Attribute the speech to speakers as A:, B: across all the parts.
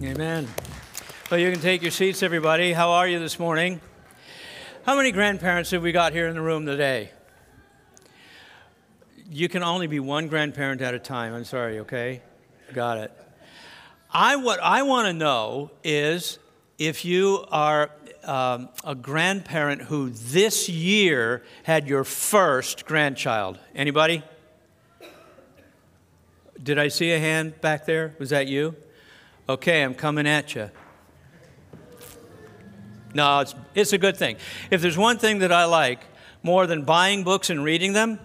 A: Amen. Well, you can take your seats, everybody. How are you this morning? How many grandparents have we got here in the room today? You can only be one grandparent at a time. I'm sorry, okay? Got it. I, what I want to know is if you are um, a grandparent who this year had your first grandchild. Anybody? Did I see a hand back there? Was that you? Okay, I'm coming at you. No, it's, it's a good thing. If there's one thing that I like more than buying books and reading them,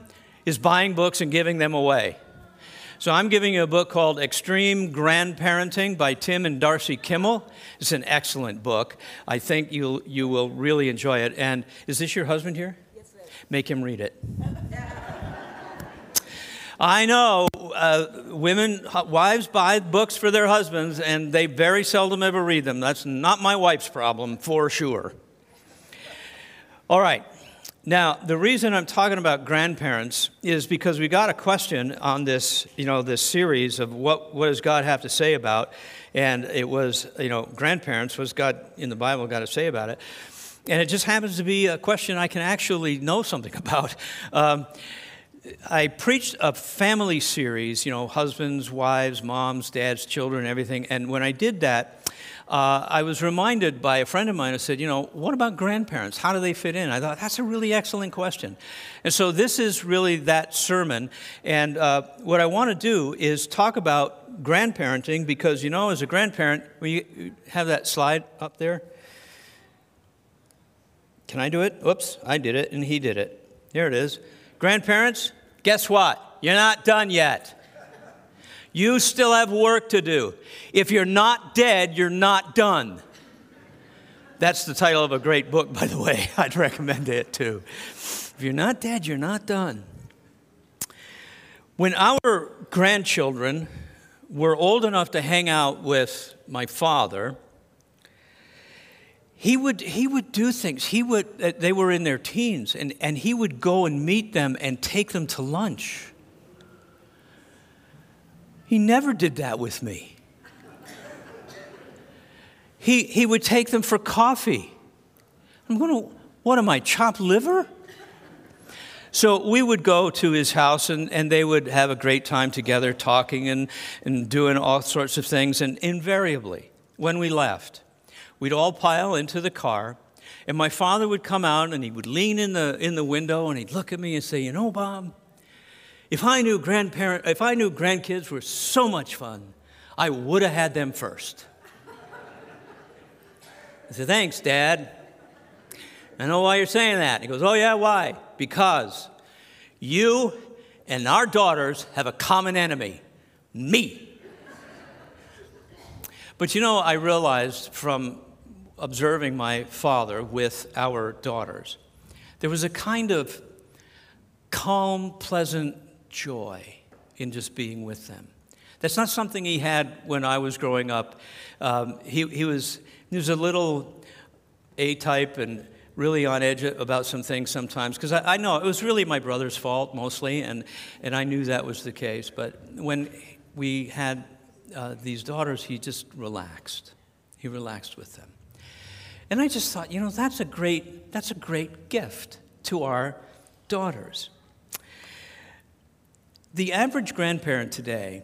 A: is buying books and giving them away. So I'm giving you a book called Extreme Grandparenting by Tim and Darcy Kimmel. It's an excellent book. I think you'll, you will really enjoy it. And is this your husband here? Yes, sir. Make him read it. I know uh, women, wives buy books for their husbands and they very seldom ever read them. That's not my wife's problem for sure. All right. Now, the reason I'm talking about grandparents is because we got a question on this, you know, this series of what, what does God have to say about? And it was, you know, grandparents, what's God in the Bible got to say about it? And it just happens to be a question I can actually know something about. Um, I preached a family series, you know, husbands, wives, moms, dads, children, everything. And when I did that, uh, I was reminded by a friend of mine who said, you know, what about grandparents? How do they fit in? I thought, that's a really excellent question. And so this is really that sermon. And uh, what I want to do is talk about grandparenting because, you know, as a grandparent, we have that slide up there. Can I do it? Oops, I did it, and he did it. Here it is. Grandparents, guess what? You're not done yet. You still have work to do. If you're not dead, you're not done. That's the title of a great book, by the way. I'd recommend it too. If you're not dead, you're not done. When our grandchildren were old enough to hang out with my father, he would, he would do things. He would, uh, they were in their teens, and, and he would go and meet them and take them to lunch. He never did that with me. He, he would take them for coffee. I'm going to, what am I, chopped liver? So we would go to his house and, and they would have a great time together talking and, and doing all sorts of things. And invariably, when we left, We'd all pile into the car, and my father would come out and he would lean in the, in the window and he'd look at me and say, You know, Bob, if I knew grandparent, if I knew grandkids were so much fun, I would have had them first. I said, Thanks, Dad. I know why you're saying that. He goes, Oh, yeah, why? Because you and our daughters have a common enemy me. But you know, I realized from observing my father with our daughters, there was a kind of calm, pleasant joy in just being with them. That's not something he had when I was growing up. Um, he, he, was, he was a little A type and really on edge about some things sometimes because I, I, know it was really my brother's fault mostly, and, and I knew that was the case. But when we had uh, these daughters, he just relaxed. He relaxed with them. And I just thought, you know, that's a great, that's a great gift to our daughters. The average grandparent today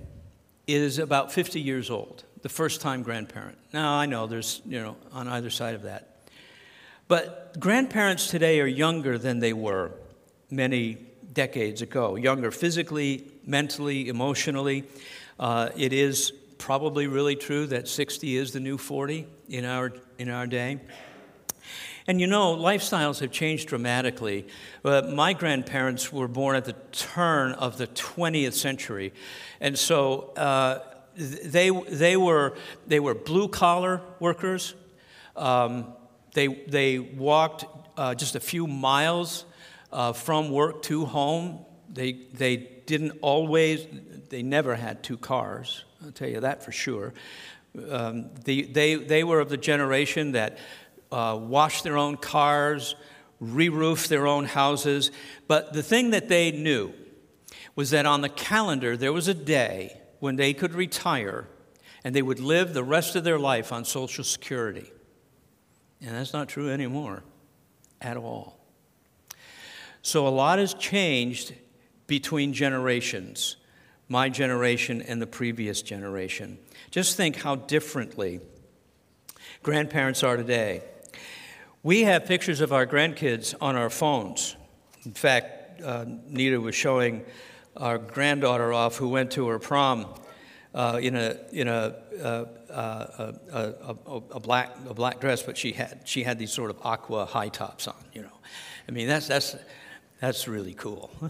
A: is about 50 years old, the first time grandparent. Now, I know there's, you know, on either side of that. But grandparents today are younger than they were many decades ago, younger physically, mentally, emotionally. Uh, it is probably really true that 60 is the new 40 in our, in our day. And you know, lifestyles have changed dramatically. Uh, my grandparents were born at the turn of the 20th century. And so uh, they, they, were, they were blue collar workers. Um, they, they walked uh, just a few miles uh, from work to home. They, they didn't always, they never had two cars, I'll tell you that for sure. Um, the, they, they were of the generation that uh, washed their own cars, re roofed their own houses. But the thing that they knew was that on the calendar there was a day when they could retire and they would live the rest of their life on Social Security. And that's not true anymore at all. So a lot has changed between generations my generation and the previous generation. Just think how differently grandparents are today. We have pictures of our grandkids on our phones. In fact, uh, Nita was showing our granddaughter off who went to her prom uh, in a in a, uh, uh, a, a, a, black a black dress, but she had she had these sort of aqua high tops on. You know, I mean that's that's that's really cool.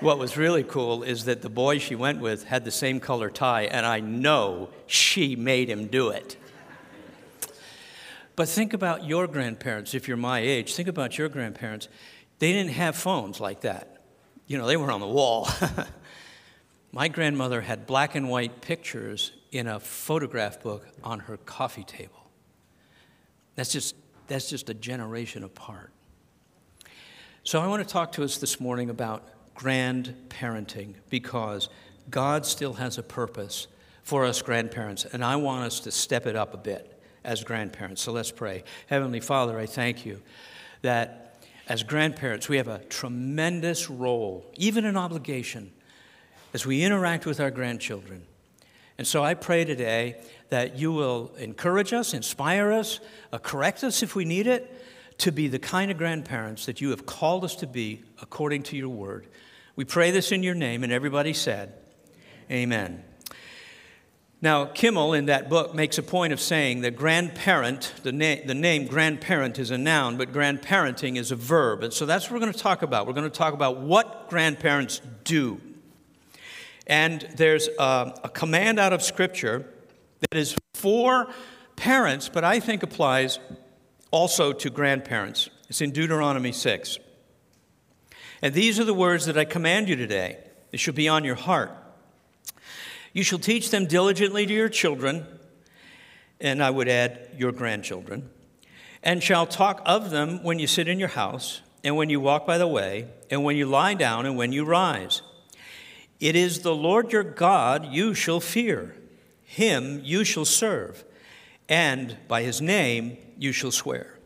A: What was really cool is that the boy she went with had the same color tie, and I know she made him do it. But think about your grandparents, if you're my age, think about your grandparents. They didn't have phones like that. You know, they were on the wall. my grandmother had black and white pictures in a photograph book on her coffee table. That's just, that's just a generation apart. So I want to talk to us this morning about grandparenting because God still has a purpose for us grandparents, and I want us to step it up a bit as grandparents. So let's pray. Heavenly Father, I thank you that as grandparents, we have a tremendous role, even an obligation, as we interact with our grandchildren. And so I pray today that you will encourage us, inspire us, uh, correct us if we need it, to be the kind of grandparents that you have called us to be according to your word. We pray this in your name. And everybody said, Amen. Now, Kimmel in that book makes a point of saying that grandparent, the, na- the name grandparent is a noun, but grandparenting is a verb. And so that's what we're going to talk about. We're going to talk about what grandparents do. And there's a, a command out of Scripture that is for parents, but I think applies also to grandparents. It's in Deuteronomy 6. And these are the words that I command you today. They shall be on your heart. You shall teach them diligently to your children, and I would add, your grandchildren, and shall talk of them when you sit in your house, and when you walk by the way, and when you lie down, and when you rise. It is the Lord your God you shall fear, him you shall serve, and by his name you shall swear.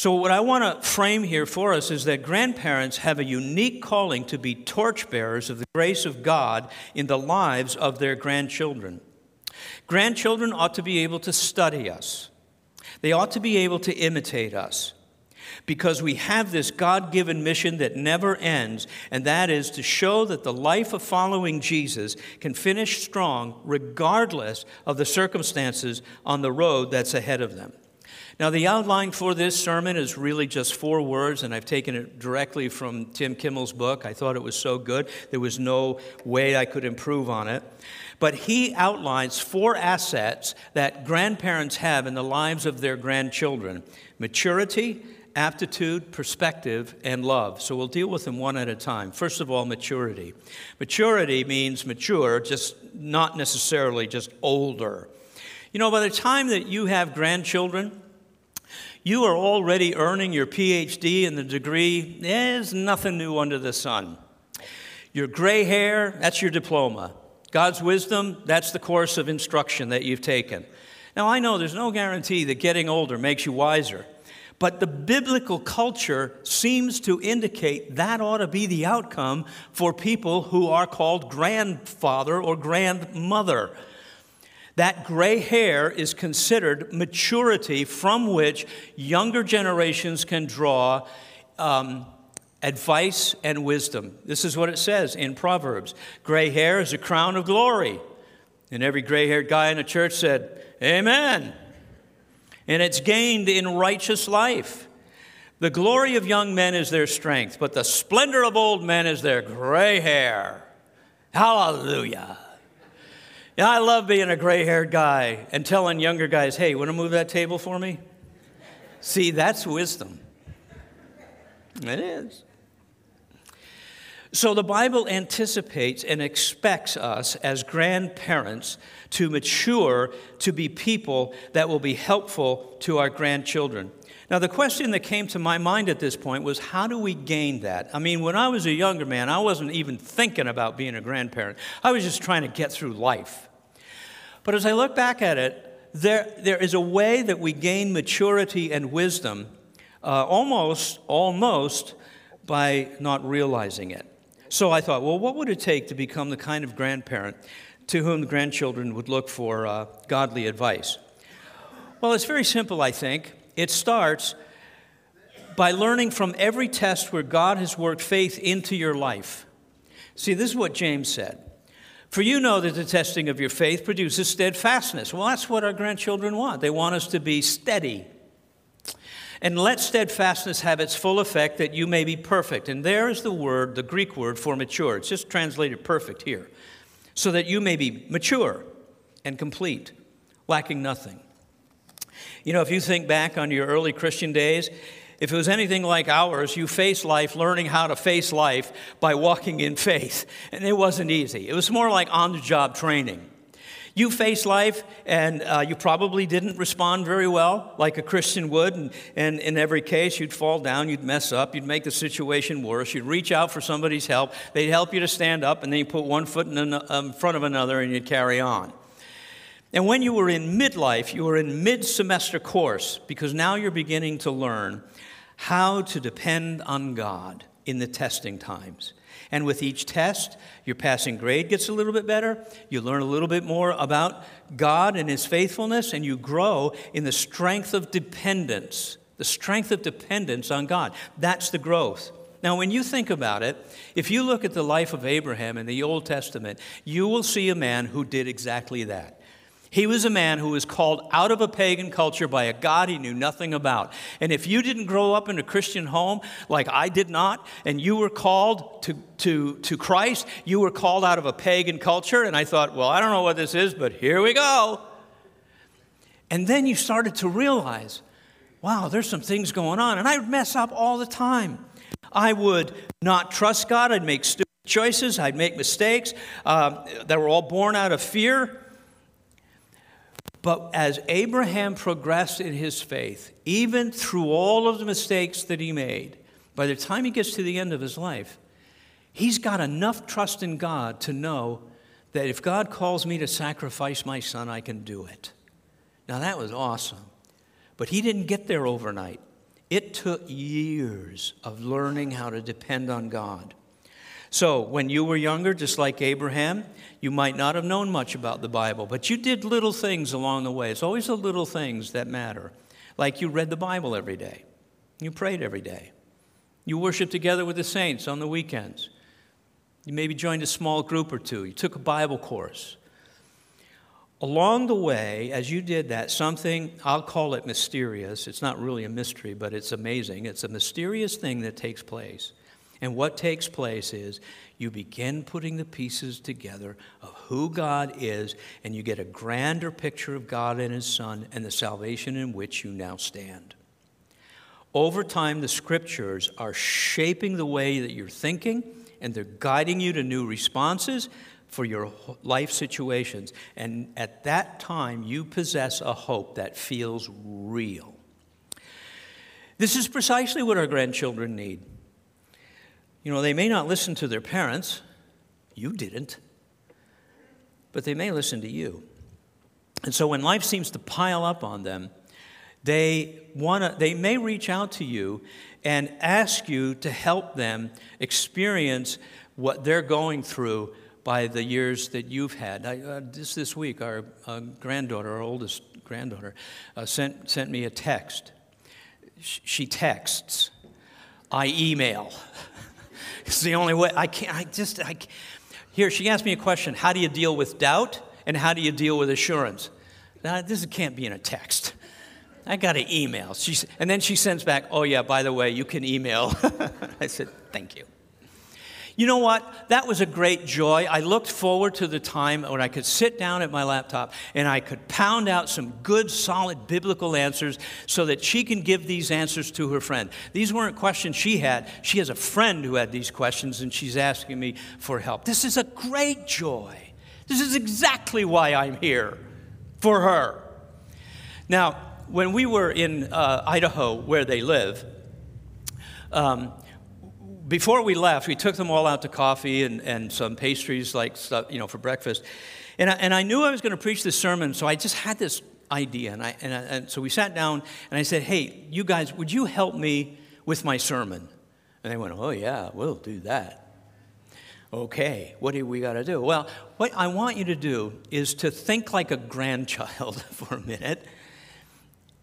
A: So, what I want to frame here for us is that grandparents have a unique calling to be torchbearers of the grace of God in the lives of their grandchildren. Grandchildren ought to be able to study us, they ought to be able to imitate us because we have this God given mission that never ends, and that is to show that the life of following Jesus can finish strong regardless of the circumstances on the road that's ahead of them. Now, the outline for this sermon is really just four words, and I've taken it directly from Tim Kimmel's book. I thought it was so good, there was no way I could improve on it. But he outlines four assets that grandparents have in the lives of their grandchildren maturity, aptitude, perspective, and love. So we'll deal with them one at a time. First of all, maturity. Maturity means mature, just not necessarily just older. You know, by the time that you have grandchildren, you are already earning your PhD and the degree. There's nothing new under the sun. Your gray hair, that's your diploma. God's wisdom, that's the course of instruction that you've taken. Now, I know there's no guarantee that getting older makes you wiser, but the biblical culture seems to indicate that ought to be the outcome for people who are called grandfather or grandmother. That gray hair is considered maturity from which younger generations can draw um, advice and wisdom. This is what it says in Proverbs Gray hair is a crown of glory. And every gray haired guy in the church said, Amen. And it's gained in righteous life. The glory of young men is their strength, but the splendor of old men is their gray hair. Hallelujah. Yeah, I love being a gray haired guy and telling younger guys, hey, want to move that table for me? See, that's wisdom. It is. So the Bible anticipates and expects us as grandparents to mature to be people that will be helpful to our grandchildren. Now, the question that came to my mind at this point was how do we gain that? I mean, when I was a younger man, I wasn't even thinking about being a grandparent, I was just trying to get through life. But as I look back at it, there, there is a way that we gain maturity and wisdom uh, almost, almost by not realizing it. So I thought, well, what would it take to become the kind of grandparent to whom the grandchildren would look for uh, godly advice? Well, it's very simple, I think. It starts by learning from every test where God has worked faith into your life. See, this is what James said. For you know that the testing of your faith produces steadfastness. Well, that's what our grandchildren want. They want us to be steady. And let steadfastness have its full effect that you may be perfect. And there is the word, the Greek word for mature. It's just translated perfect here. So that you may be mature and complete, lacking nothing. You know, if you think back on your early Christian days, if it was anything like ours, you face life learning how to face life by walking in faith. And it wasn't easy, it was more like on the job training. You face life, and uh, you probably didn't respond very well like a Christian would. And, and in every case, you'd fall down, you'd mess up, you'd make the situation worse, you'd reach out for somebody's help, they'd help you to stand up, and then you put one foot in, an, um, front of another and you'd carry on. And when you were in midlife, you were in mid semester course because now you're beginning to learn how to depend on God in the testing times. And with each test, your passing grade gets a little bit better. You learn a little bit more about God and His faithfulness, and you grow in the strength of dependence, the strength of dependence on God. That's the growth. Now, when you think about it, if you look at the life of Abraham in the Old Testament, you will see a man who did exactly that. He was a man who was called out of a pagan culture by a God he knew nothing about. And if you didn't grow up in a Christian home like I did not, and you were called to, to, to Christ, you were called out of a pagan culture. And I thought, well, I don't know what this is, but here we go. And then you started to realize, wow, there's some things going on. And I would mess up all the time. I would not trust God, I'd make stupid choices, I'd make mistakes um, that were all born out of fear. But as Abraham progressed in his faith, even through all of the mistakes that he made, by the time he gets to the end of his life, he's got enough trust in God to know that if God calls me to sacrifice my son, I can do it. Now, that was awesome. But he didn't get there overnight. It took years of learning how to depend on God. So, when you were younger, just like Abraham, you might not have known much about the Bible, but you did little things along the way. It's always the little things that matter. Like you read the Bible every day, you prayed every day, you worshiped together with the saints on the weekends, you maybe joined a small group or two, you took a Bible course. Along the way, as you did that, something, I'll call it mysterious. It's not really a mystery, but it's amazing. It's a mysterious thing that takes place and what takes place is you begin putting the pieces together of who God is, and you get a grander picture of God and His Son and the salvation in which you now stand. Over time, the scriptures are shaping the way that you're thinking, and they're guiding you to new responses for your life situations. And at that time, you possess a hope that feels real. This is precisely what our grandchildren need. You know, they may not listen to their parents, you didn't, but they may listen to you. And so when life seems to pile up on them, they, wanna, they may reach out to you and ask you to help them experience what they're going through by the years that you've had. I, uh, just this week, our uh, granddaughter, our oldest granddaughter, uh, sent, sent me a text. Sh- she texts, I email. It's the only way. I can't, I just, I can't. Here, she asked me a question How do you deal with doubt and how do you deal with assurance? Now, this can't be in a text. I got an email. She's, and then she sends back, Oh, yeah, by the way, you can email. I said, Thank you. You know what? That was a great joy. I looked forward to the time when I could sit down at my laptop and I could pound out some good, solid biblical answers so that she can give these answers to her friend. These weren't questions she had. She has a friend who had these questions and she's asking me for help. This is a great joy. This is exactly why I'm here for her. Now, when we were in uh, Idaho, where they live, um, before we left, we took them all out to coffee and, and some pastries, like stuff, you know, for breakfast. And I, and I knew I was going to preach this sermon, so I just had this idea. And, I, and, I, and so we sat down, and I said, Hey, you guys, would you help me with my sermon? And they went, Oh, yeah, we'll do that. Okay, what do we got to do? Well, what I want you to do is to think like a grandchild for a minute.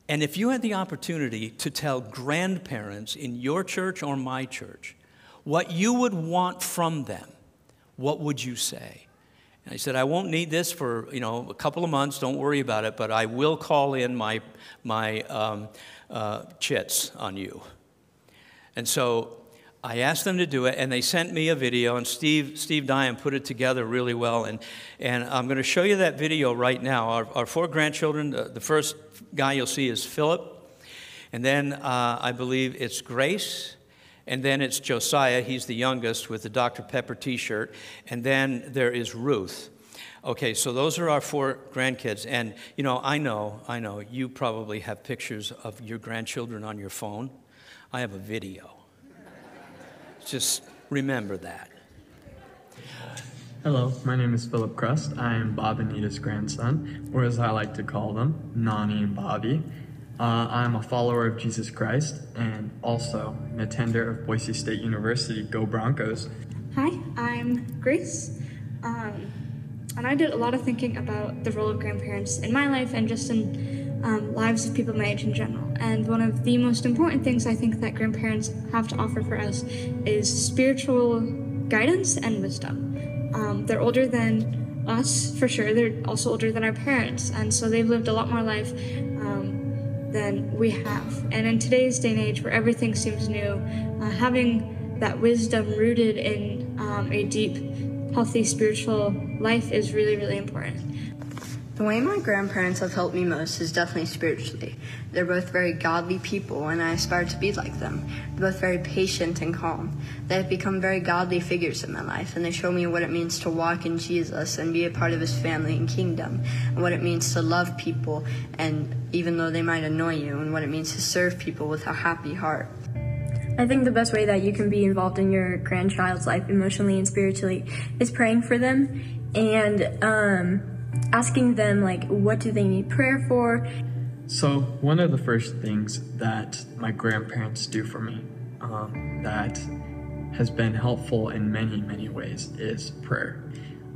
A: And if you had the opportunity to tell grandparents in your church or my church what you would want from them, what would you say? And I said, I won't need this for you know a couple of months. Don't worry about it. But I will call in my my um, uh, chits on you. And so I asked them to do it, and they sent me a video. And Steve Steve Dyan put it together really well. And and I'm going to show you that video right now. Our, our four grandchildren. The, the, first guy you'll see is Philip, and then uh, I believe it's Grace and then it's Josiah, he's the youngest with the Dr. Pepper t shirt. And then there is Ruth. Okay, so those are our four grandkids. And, you know, I know, I know, you probably have pictures of your grandchildren on your phone. I have a video. Just remember that.
B: Hello, my name is Philip Crust. I am Bob and Nita's grandson, or as I like to call them, Nani and Bobby. Uh, I'm a follower of Jesus Christ and also an attender of Boise State University. Go Broncos!
C: Hi, I'm Grace. Um, and I did a lot of thinking about the role of grandparents in my life and just in um, lives of people my age in general. And one of the most important things I think that grandparents have to offer for us is spiritual guidance and wisdom. Um, they're older than us for sure. They're also older than our parents, and so they've lived a lot more life than we have. And in today's day and age where everything seems new, uh, having that wisdom rooted in um, a deep, healthy spiritual life is really, really important.
D: The way my grandparents have helped me most is definitely spiritually. They're both very godly people, and I aspire to be like them. They're both very patient and calm. They have become very godly figures in my life, and they show me what it means to walk in Jesus and be a part of his family and kingdom, and what it means to love people, and even though they might annoy you, and what it means to serve people with a happy heart.
E: I think the best way that you can be involved in your grandchild's life emotionally and spiritually is praying for them and um, asking them like what do they need prayer for.
B: So one of the first things that my grandparents do for me um, that has been helpful in many many ways is prayer.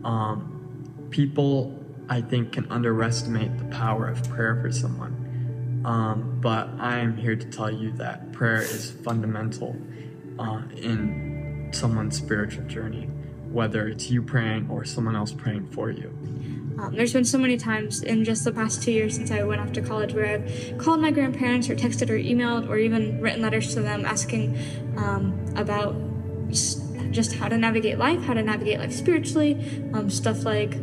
B: Um, people I think can underestimate the power of prayer for someone, um, but I am here to tell you that prayer is fundamental uh, in someone's spiritual journey, whether it's you praying or someone else praying for you.
C: Um, there's been so many times in just the past two years since I went off to college where I've called my grandparents or texted or emailed or even written letters to them asking um, about just how to navigate life, how to navigate life spiritually, um, stuff like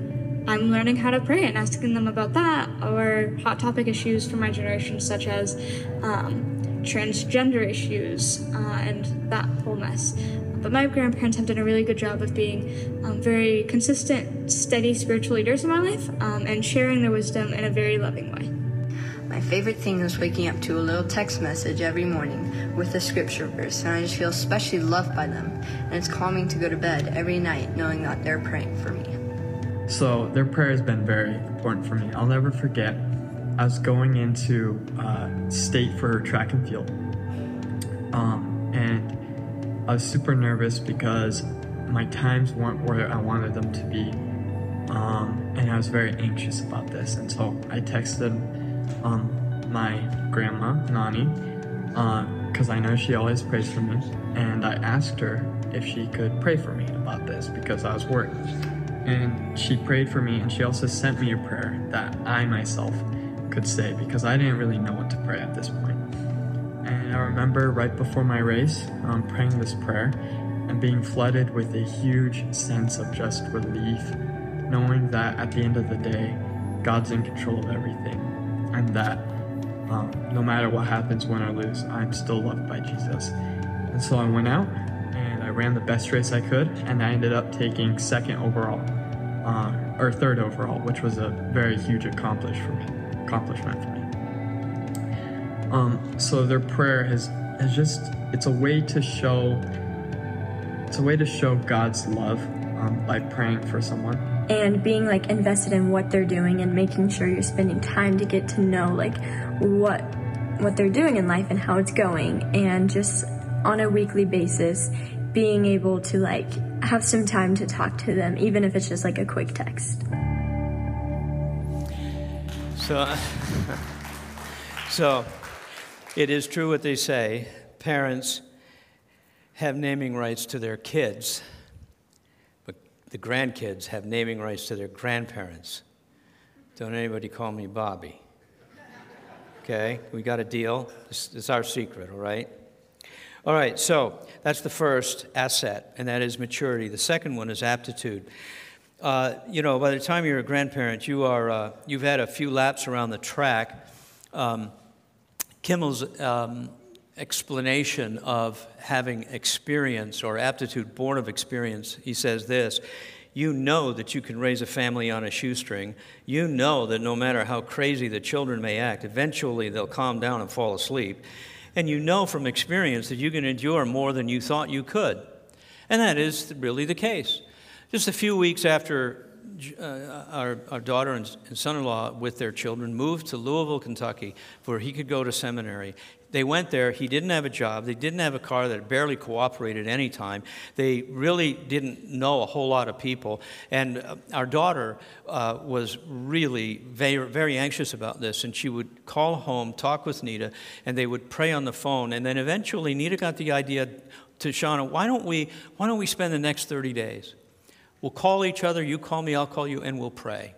C: I'm learning how to pray and asking them about that, or hot topic issues for my generation, such as um, transgender issues uh, and that whole mess. But my grandparents have done a really good job of being um, very consistent, steady spiritual leaders in my life um, and sharing their wisdom in
D: a
C: very loving way.
D: My favorite thing is waking up to a little text message every morning with a scripture verse, and I just feel especially loved by them. And it's calming to go to bed every night knowing that they're praying for me.
B: So their prayer has been very important for me. I'll never forget. I was going into uh, state for track and field, um, and I was super nervous because my times weren't where I wanted them to be. Um, and I was very anxious about this. And so I texted um, my grandma, Nani, because uh, I know she always prays for me. And I asked her if she could pray for me about this because I was worried. And she prayed for me, and she also sent me a prayer that I myself could say because I didn't really know what to pray at this point. I remember right before my race um, praying this prayer and being flooded with a huge sense of just relief, knowing that at the end of the day, God's in control of everything, and that um, no matter what happens, win or lose, I'm still loved by Jesus. And so I went out and I ran the best race I could, and I ended up taking second overall, uh, or third overall, which was a very huge accomplishment for me. Um, so their prayer has, has just it's a way to show it's a way to show God's love um, by praying for someone
E: and being like invested in what they're doing and making sure you're spending time to get to know like what what they're doing in life and how it's going and just on a weekly basis being able to like have some time to talk to them even if it's just like a quick text
A: so so it is true what they say parents have naming rights to their kids, but the grandkids have naming rights to their grandparents. Don't anybody call me Bobby. Okay, we got a deal. It's, it's our secret, all right? All right, so that's the first asset, and that is maturity. The second one is aptitude. Uh, you know, by the time you're a grandparent, you are, uh, you've had a few laps around the track. Um, Kimmel's um, explanation of having experience or aptitude born of experience, he says this You know that you can raise a family on a shoestring. You know that no matter how crazy the children may act, eventually they'll calm down and fall asleep. And you know from experience that you can endure more than you thought you could. And that is really the case. Just a few weeks after uh, our, our daughter and son-in-law with their children moved to Louisville, Kentucky, where he could go to seminary. They went there. He didn't have a job. They didn't have a car that barely cooperated any time. They really didn't know a whole lot of people. And uh, our daughter uh, was really very, very anxious about this. And she would call home, talk with Nita, and they would pray on the phone. And then eventually, Nita got the idea to Shauna, why don't we, why don't we spend the next 30 days? We'll call each other, you call me, I'll call you, and we'll pray.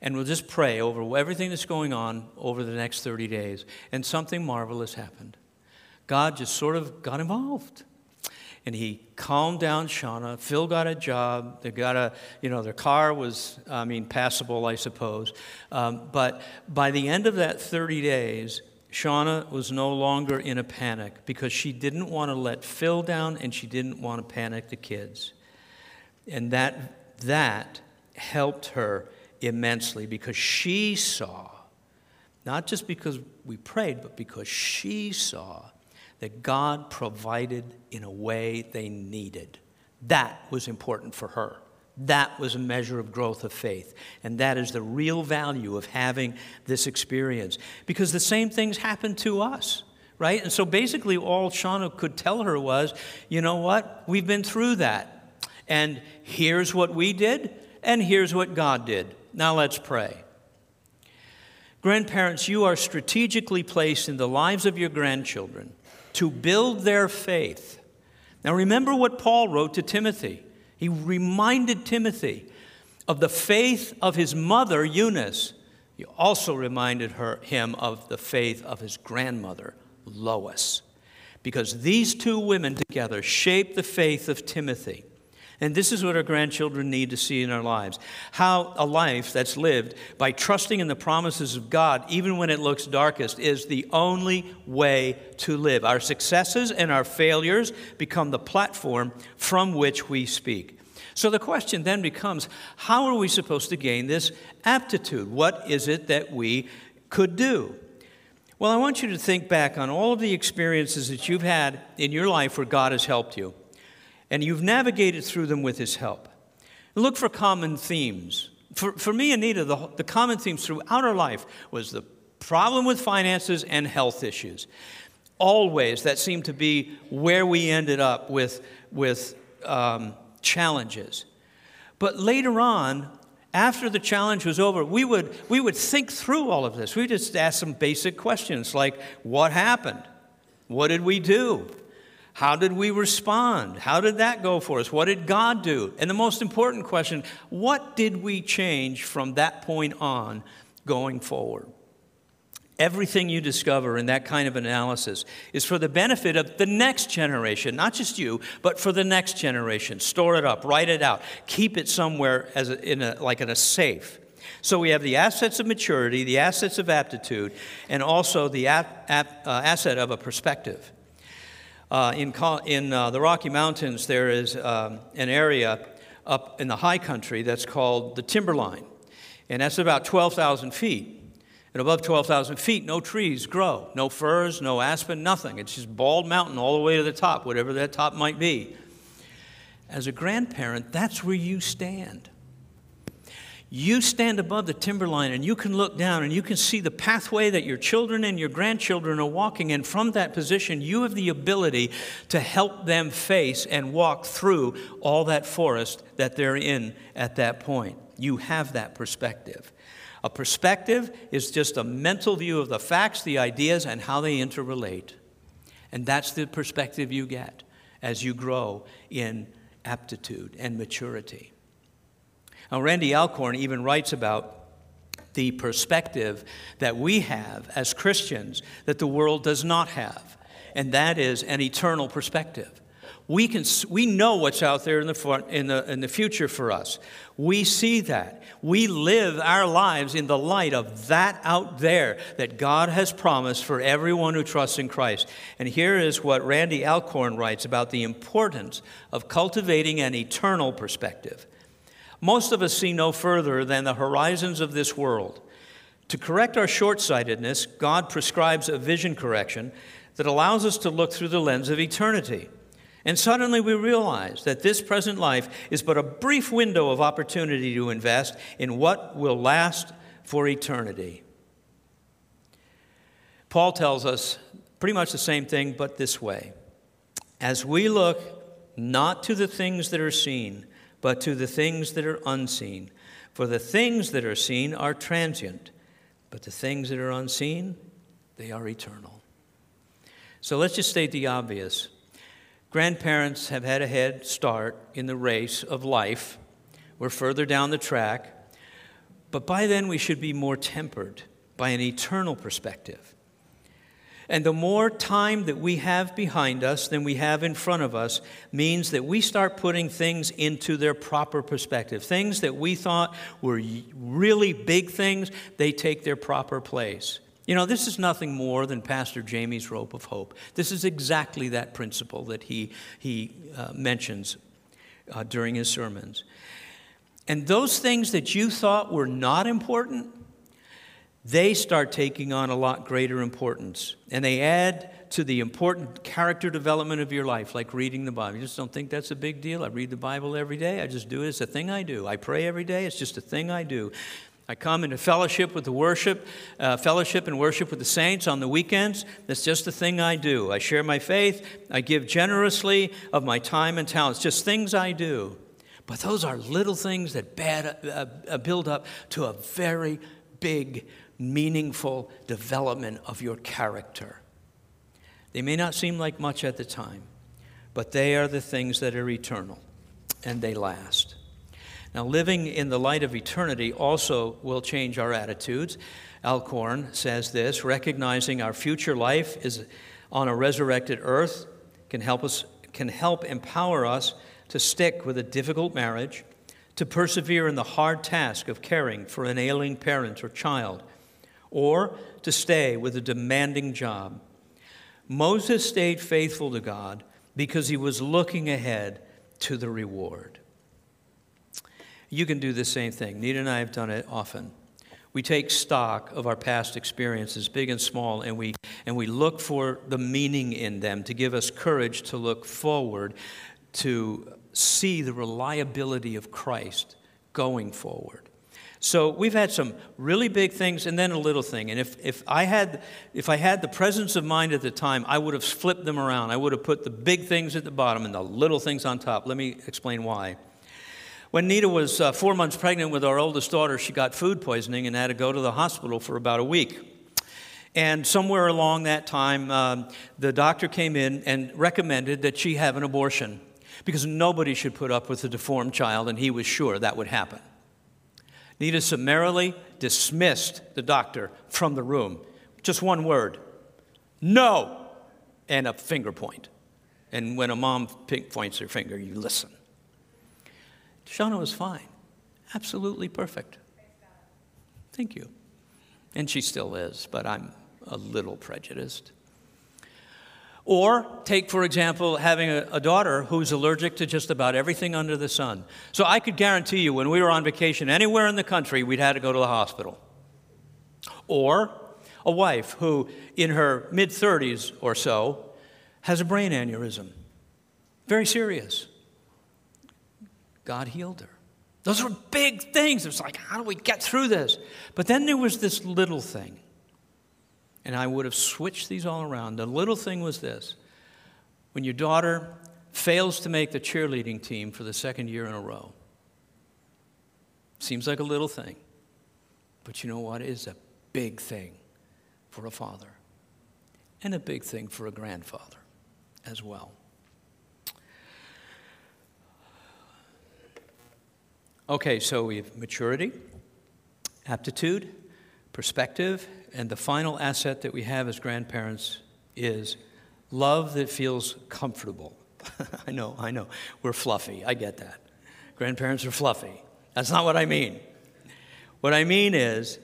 A: And we'll just pray over everything that's going on over the next 30 days. And something marvelous happened. God just sort of got involved. And he calmed down Shauna. Phil got a job. They got a, you know, their car was, I mean, passable, I suppose. Um, but by the end of that 30 days, Shauna was no longer in a panic because she didn't want to let Phil down and she didn't want to panic the kids. And that, that helped her immensely because she saw, not just because we prayed, but because she saw that God provided in a way they needed. That was important for her. That was a measure of growth of faith. And that is the real value of having this experience. Because the same things happen to us, right? And so basically, all Shauna could tell her was, you know what? We've been through that. And here's what we did, and here's what God did. Now let's pray. Grandparents, you are strategically placed in the lives of your grandchildren to build their faith. Now remember what Paul wrote to Timothy. He reminded Timothy of the faith of his mother, Eunice. He also reminded her, him of the faith of his grandmother, Lois, because these two women together shaped the faith of Timothy. And this is what our grandchildren need to see in our lives how a life that's lived by trusting in the promises of God, even when it looks darkest, is the only way to live. Our successes and our failures become the platform from which we speak. So the question then becomes how are we supposed to gain this aptitude? What is it that we could do? Well, I want you to think back on all of the experiences that you've had in your life where God has helped you and you've navigated through them with His help. Look for common themes. For, for me, Anita, the, the common themes throughout our life was the problem with finances and health issues. Always, that seemed to be where we ended up with, with um, challenges. But later on, after the challenge was over, we would, we would think through all of this. We just ask some basic questions like what happened? What did we do? How did we respond? How did that go for us? What did God do? And the most important question what did we change from that point on going forward? Everything you discover in that kind of analysis is for the benefit of the next generation, not just you, but for the next generation. Store it up, write it out, keep it somewhere as a, in a, like in a safe. So we have the assets of maturity, the assets of aptitude, and also the ap, ap, uh, asset of a perspective. Uh, in, in uh, the Rocky Mountains, there is um, an area up in the high country that's called the timberline, and that's about 12,000 feet. And above 12,000 feet, no trees grow, no firs, no aspen, nothing. It's just bald mountain all the way to the top, whatever that top might be. As a grandparent, that's where you stand you stand above the timberline and you can look down and you can see the pathway that your children and your grandchildren are walking in. From that position, you have the ability to help them face and walk through all that forest that they're in at that point. You have that perspective. A perspective is just a mental view of the facts, the ideas, and how they interrelate. And that's the perspective you get as you grow in aptitude and maturity. Now, Randy Alcorn even writes about the perspective that we have as Christians that the world does not have, and that is an eternal perspective. We, can, we know what's out there in the, front, in, the, in the future for us. We see that. We live our lives in the light of that out there that God has promised for everyone who trusts in Christ. And here is what Randy Alcorn writes about the importance of cultivating an eternal perspective. Most of us see no further than the horizons of this world. To correct our short sightedness, God prescribes a vision correction that allows us to look through the lens of eternity. And suddenly we realize that this present life is but a brief window of opportunity to invest in what will last for eternity. Paul tells us pretty much the same thing, but this way. As we look not to the things that are seen, but to the things that are unseen. For the things that are seen are transient, but the things that are unseen, they are eternal. So let's just state the obvious. Grandparents have had a head start in the race of life. We're further down the track, but by then we should be more tempered by an eternal perspective and the more time that we have behind us than we have in front of us means that we start putting things into their proper perspective. Things that we thought were really big things, they take their proper place. You know, this is nothing more than Pastor Jamie's rope of hope. This is exactly that principle that he, he uh, mentions uh, during his sermons. And those things that you thought were not important, they start taking on a lot greater importance. And they add to the important character development of your life, like reading the Bible. You just don't think that's a big deal. I read the Bible every day. I just do it. It's a thing I do. I pray every day. It's just a thing I do. I come into fellowship with the worship, uh, fellowship and worship with the saints on the weekends. That's just the thing I do. I share my faith. I give generously of my time and talents. Just things I do. But those are little things that bad, uh, uh build up to a very big meaningful development of your character. They may not seem like much at the time, but they are the things that are eternal and they last. Now, living in the light of eternity also will change our attitudes. Alcorn says this recognizing our future life is on a resurrected earth can help us can help empower us to stick with a difficult marriage, to persevere in the hard task of caring for an ailing parent or child, or to stay with a demanding job. Moses stayed faithful to God because he was looking ahead to the reward. You can do the same thing. Nita and I have done it often. We take stock of our past experiences, big and small, and we, and we look for the meaning in them to give us courage to look forward, to see the reliability of Christ going forward. So we've had some really big things and then a little thing. And if, if, I had, if I had the presence of mind at the time, I would have flipped them around. I would have put the big things at the bottom and the little things on top. Let me explain why. When Nita was uh, four months pregnant with our oldest daughter, she got food poisoning and had to go to the hospital for about a week. And somewhere along that time, um, the doctor came in and recommended that she have an abortion because nobody should put up with a deformed child, and he was sure that would happen. Nita summarily dismissed the doctor from the room. Just one word no, and a finger point. And when a mom points her finger, you listen. Shauna was fine, absolutely perfect. Thank you. And she still is, but I'm a little prejudiced. Or take, for example, having a, a, daughter who's allergic to just about everything under the sun. So I could guarantee you when we were on vacation anywhere in the country, we'd had to go to the hospital. Or a wife who, in her mid 30s or so, has a brain aneurysm. Very serious. God healed her. Those were big things. It was like, how do we get through this? But then there was this little thing and I would have switched these all around. The little thing was this when your daughter fails to make the cheerleading team for the second year in a row, seems like a little thing, but you know what? It is a big thing for a father and a big thing for a grandfather as well. Okay, so we have maturity, aptitude, perspective, and the final asset that we have as grandparents is love that feels comfortable. I know, I know. We're fluffy. I get that. Grandparents are fluffy. That's not what I mean. What I mean is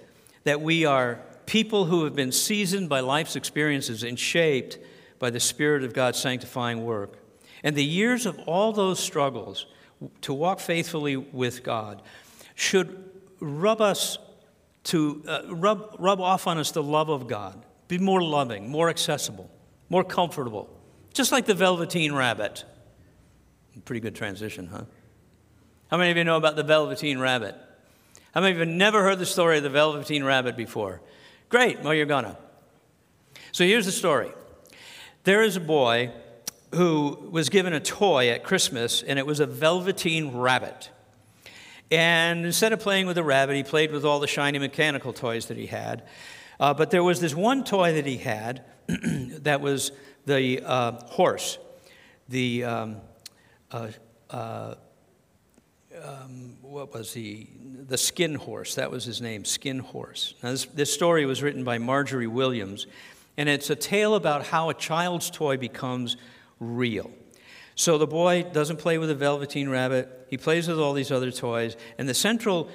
A: that we are people who have been seasoned by life's experiences and shaped by the Spirit of God's sanctifying work. And the years of all those struggles to walk faithfully with God should rub us to uh, rub, rub off on us the love of God, be more loving, more accessible, more comfortable, just like the Velveteen Rabbit. Pretty good transition, huh? How many of you know about the Velveteen Rabbit? How many of you have never heard the story of the Velveteen Rabbit before? Great, well, you're gonna. So here's the story there is a boy who was given a toy at Christmas, and it was a Velveteen Rabbit. And instead of playing with the rabbit, he played with all the shiny mechanical toys that he had. Uh, but there was this one toy that he had that was the uh, horse, the, um, uh, uh, um, what was he? The skin horse. That was his name, skin horse. Now, this, this story was written by Marjorie Williams, and it's a tale about how a child's toy becomes real. So the boy doesn't play with a velveteen rabbit he plays with all these other toys. And the central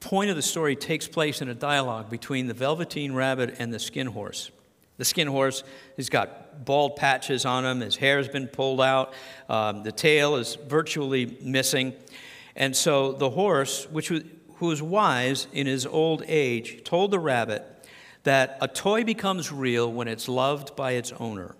A: point of the story takes place in a dialogue between the Velveteen Rabbit and the Skin Horse. The Skin Horse has got bald patches on him, his hair has been pulled out, um, the tail is virtually missing. And so the horse, which was, who was wise in his old age, told the rabbit that a toy becomes real when it's loved by its owner.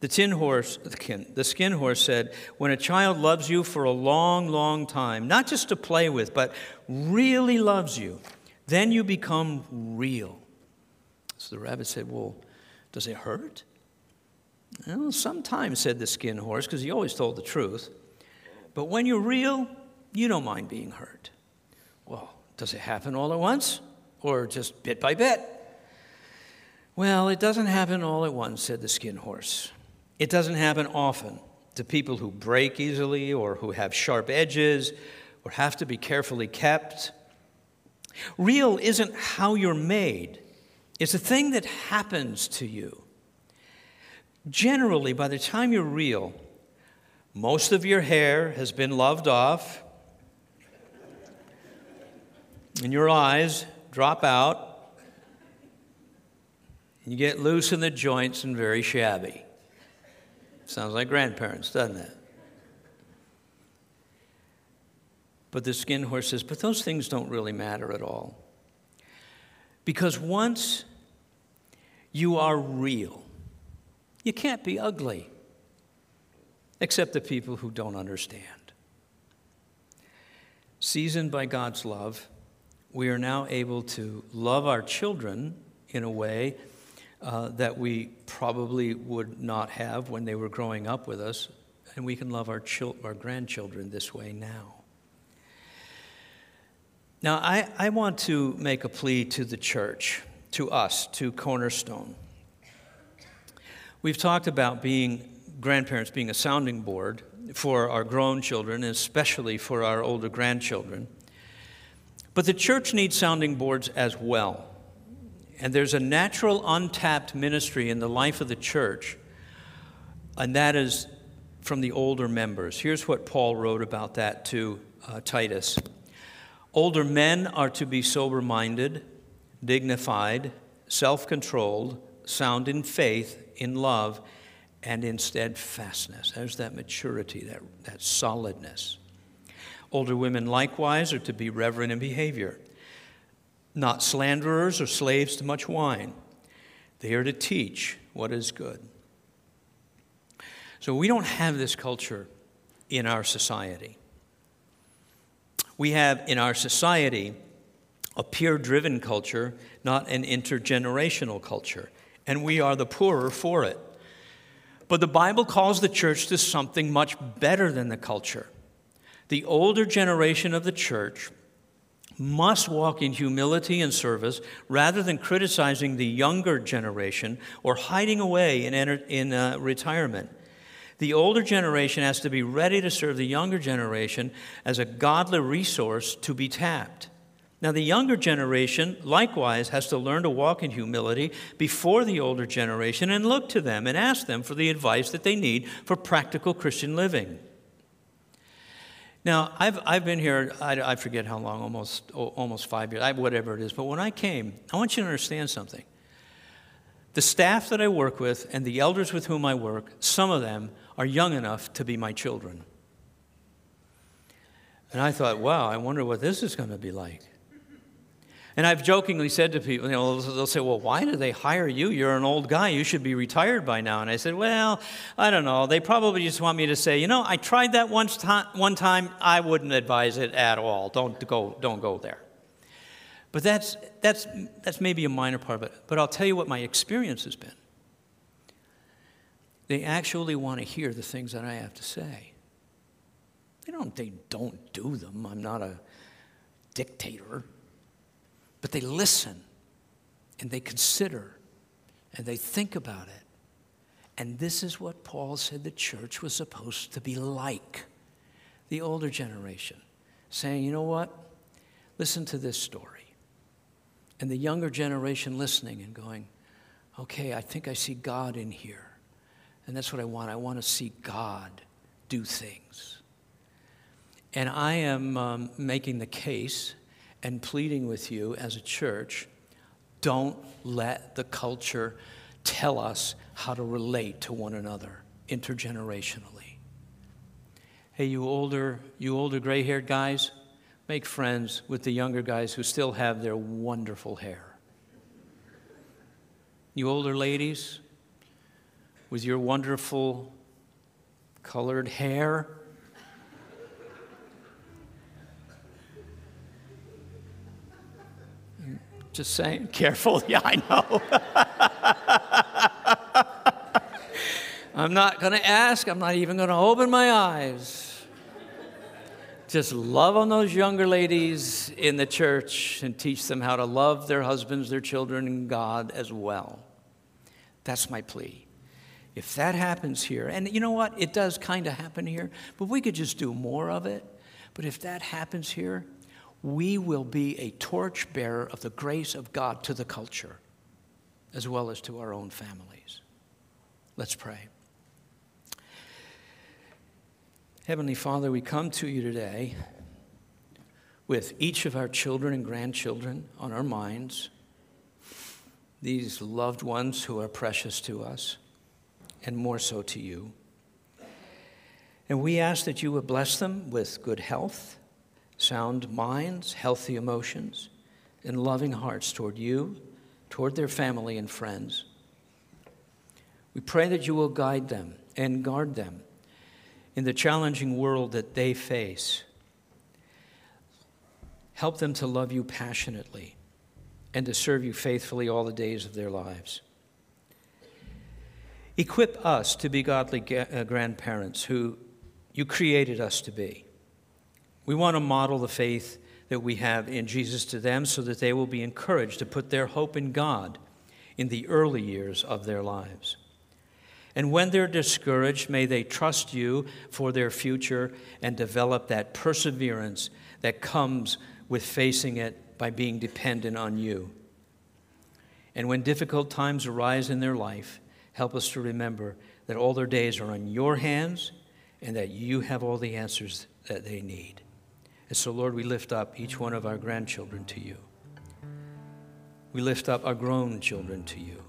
A: The tin horse, the skin horse said, When a child loves you for a long, long time, not just to play with, but really loves you, then you become real. So the rabbit said, Well, does it hurt? Well, sometimes, said the skin horse, because he always told the truth. But when you're real, you don't mind being hurt. Well, does it happen all at once or just bit by bit? Well, it doesn't happen all at once, said the skin horse. It doesn't happen often to people who break easily or who have sharp edges or have to be carefully kept. Real isn't how you're made, it's a thing that happens to you. Generally, by the time you're real, most of your hair has been loved off, and your eyes drop out. and You get loose in the joints and very shabby. Sounds like grandparents, doesn't it? But the skin horse says, but those things don't really matter at all. Because once you are real, you can't be ugly, except the people who don't understand. Seasoned by God's love, we are now able to love our children in a way uh, that we probably would not have when they were growing up with us, and we can love our, chil- our grandchildren this way now. Now, I, I want to make a plea to the church, to us, to Cornerstone. We've talked about being grandparents being a sounding board for our grown children, especially for our older grandchildren. But the church needs sounding boards as well. And there's a natural untapped ministry in the life of the church, and that is from the older members. Here's what Paul wrote about that to uh, Titus Older men are to be sober minded, dignified, self controlled, sound in faith, in love, and in steadfastness. There's that maturity, that, that solidness. Older women likewise are to be reverent in behavior not slanderers or slaves to much wine. They are to teach what is good. So we don't have this culture in our society. We have in our society a peer driven culture, not an intergenerational culture, and we are the poorer for it. But the Bible calls the church to something much better than the culture. The older generation of the church must walk in humility and service rather than criticizing the younger generation or hiding away in, enter, in uh, retirement. The older generation has to be ready to serve the younger generation as a godly resource to be tapped. Now, the younger generation likewise has to learn to walk in humility before the older generation and look to them and ask them for the advice that they need for practical Christian living. Now, I've, I've been here, I, I forget how long, almost, almost five years, I, whatever it is. But when I came, I want you to understand something. The staff that I work with and the elders with whom I work, some of them are young enough to be my children. And I thought, wow, I wonder what this is going to be like. And I've jokingly said to people, you know, they'll say, well, why do they hire you? You're an old guy. You should be retired by now. And I said, well, I don't know. They probably just want me to say, you know, I tried that once one time. I wouldn't advise it at all. Don't go, don't go there. But that's, that's, that's maybe a minor part of it. But I'll tell you what my experience has been. They actually want to hear the things that I have to say. They don't, they don't do them. I'm not a dictator. But they listen and they consider and they think about it. And this is what Paul said the church was supposed to be like the older generation, saying, you know what? Listen to this story. And the younger generation listening and going, okay, I think I see God in here. And that's what I want. I want to see God do things. And I am um, making the case and pleading with you as a church don't let the culture tell us how to relate to one another intergenerationally. Hey, you older, you older gray haired guys, make friends with the younger guys who still have their wonderful hair. You older ladies, with your wonderful colored hair, Just saying, careful. Yeah, I know. I'm not going to ask. I'm not even going to open my eyes. Just love on those younger ladies in the church and teach them how to love their husbands, their children, and God as well. That's my plea. If that happens here, and you know what? It does kind of happen here, but we could just do more of it. But if that happens here, we will be a torchbearer of the grace of God to the culture as well as to our own families. Let's pray. Heavenly Father, we come to you today with each of our children and grandchildren on our minds, these loved ones who are precious to us, and more so to you. And we ask that you would bless them with good health sound minds, healthy emotions, and loving hearts toward you, toward their family and friends. We pray that you will guide them and guard them in the challenging world that they face. Help them to love you passionately and to serve you faithfully all the days of their lives. Equip us to be godly uh, grandparents who you created us to be. We want to model the faith that we have in Jesus to them so that they will be encouraged to put their hope in God in the early years of their lives. And when they're discouraged, may they trust you for their future and develop that perseverance that comes with facing it by being dependent on you. And when difficult times arise in their life, help us to remember that all their days are on your hands and that you have all the answers that they need. And so, Lord, we lift up each one of our grandchildren to you. We lift up our grown children to you.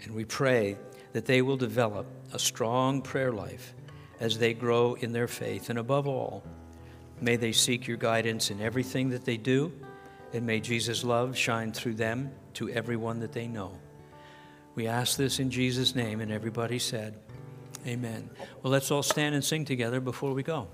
A: And we pray that they will develop a strong prayer life as they grow in their faith. And above all, may they seek your guidance in everything that they do, and may Jesus' love shine through them to everyone that they know. We ask this in Jesus' name, and everybody said, Amen. Well, let's all stand and sing together before we go.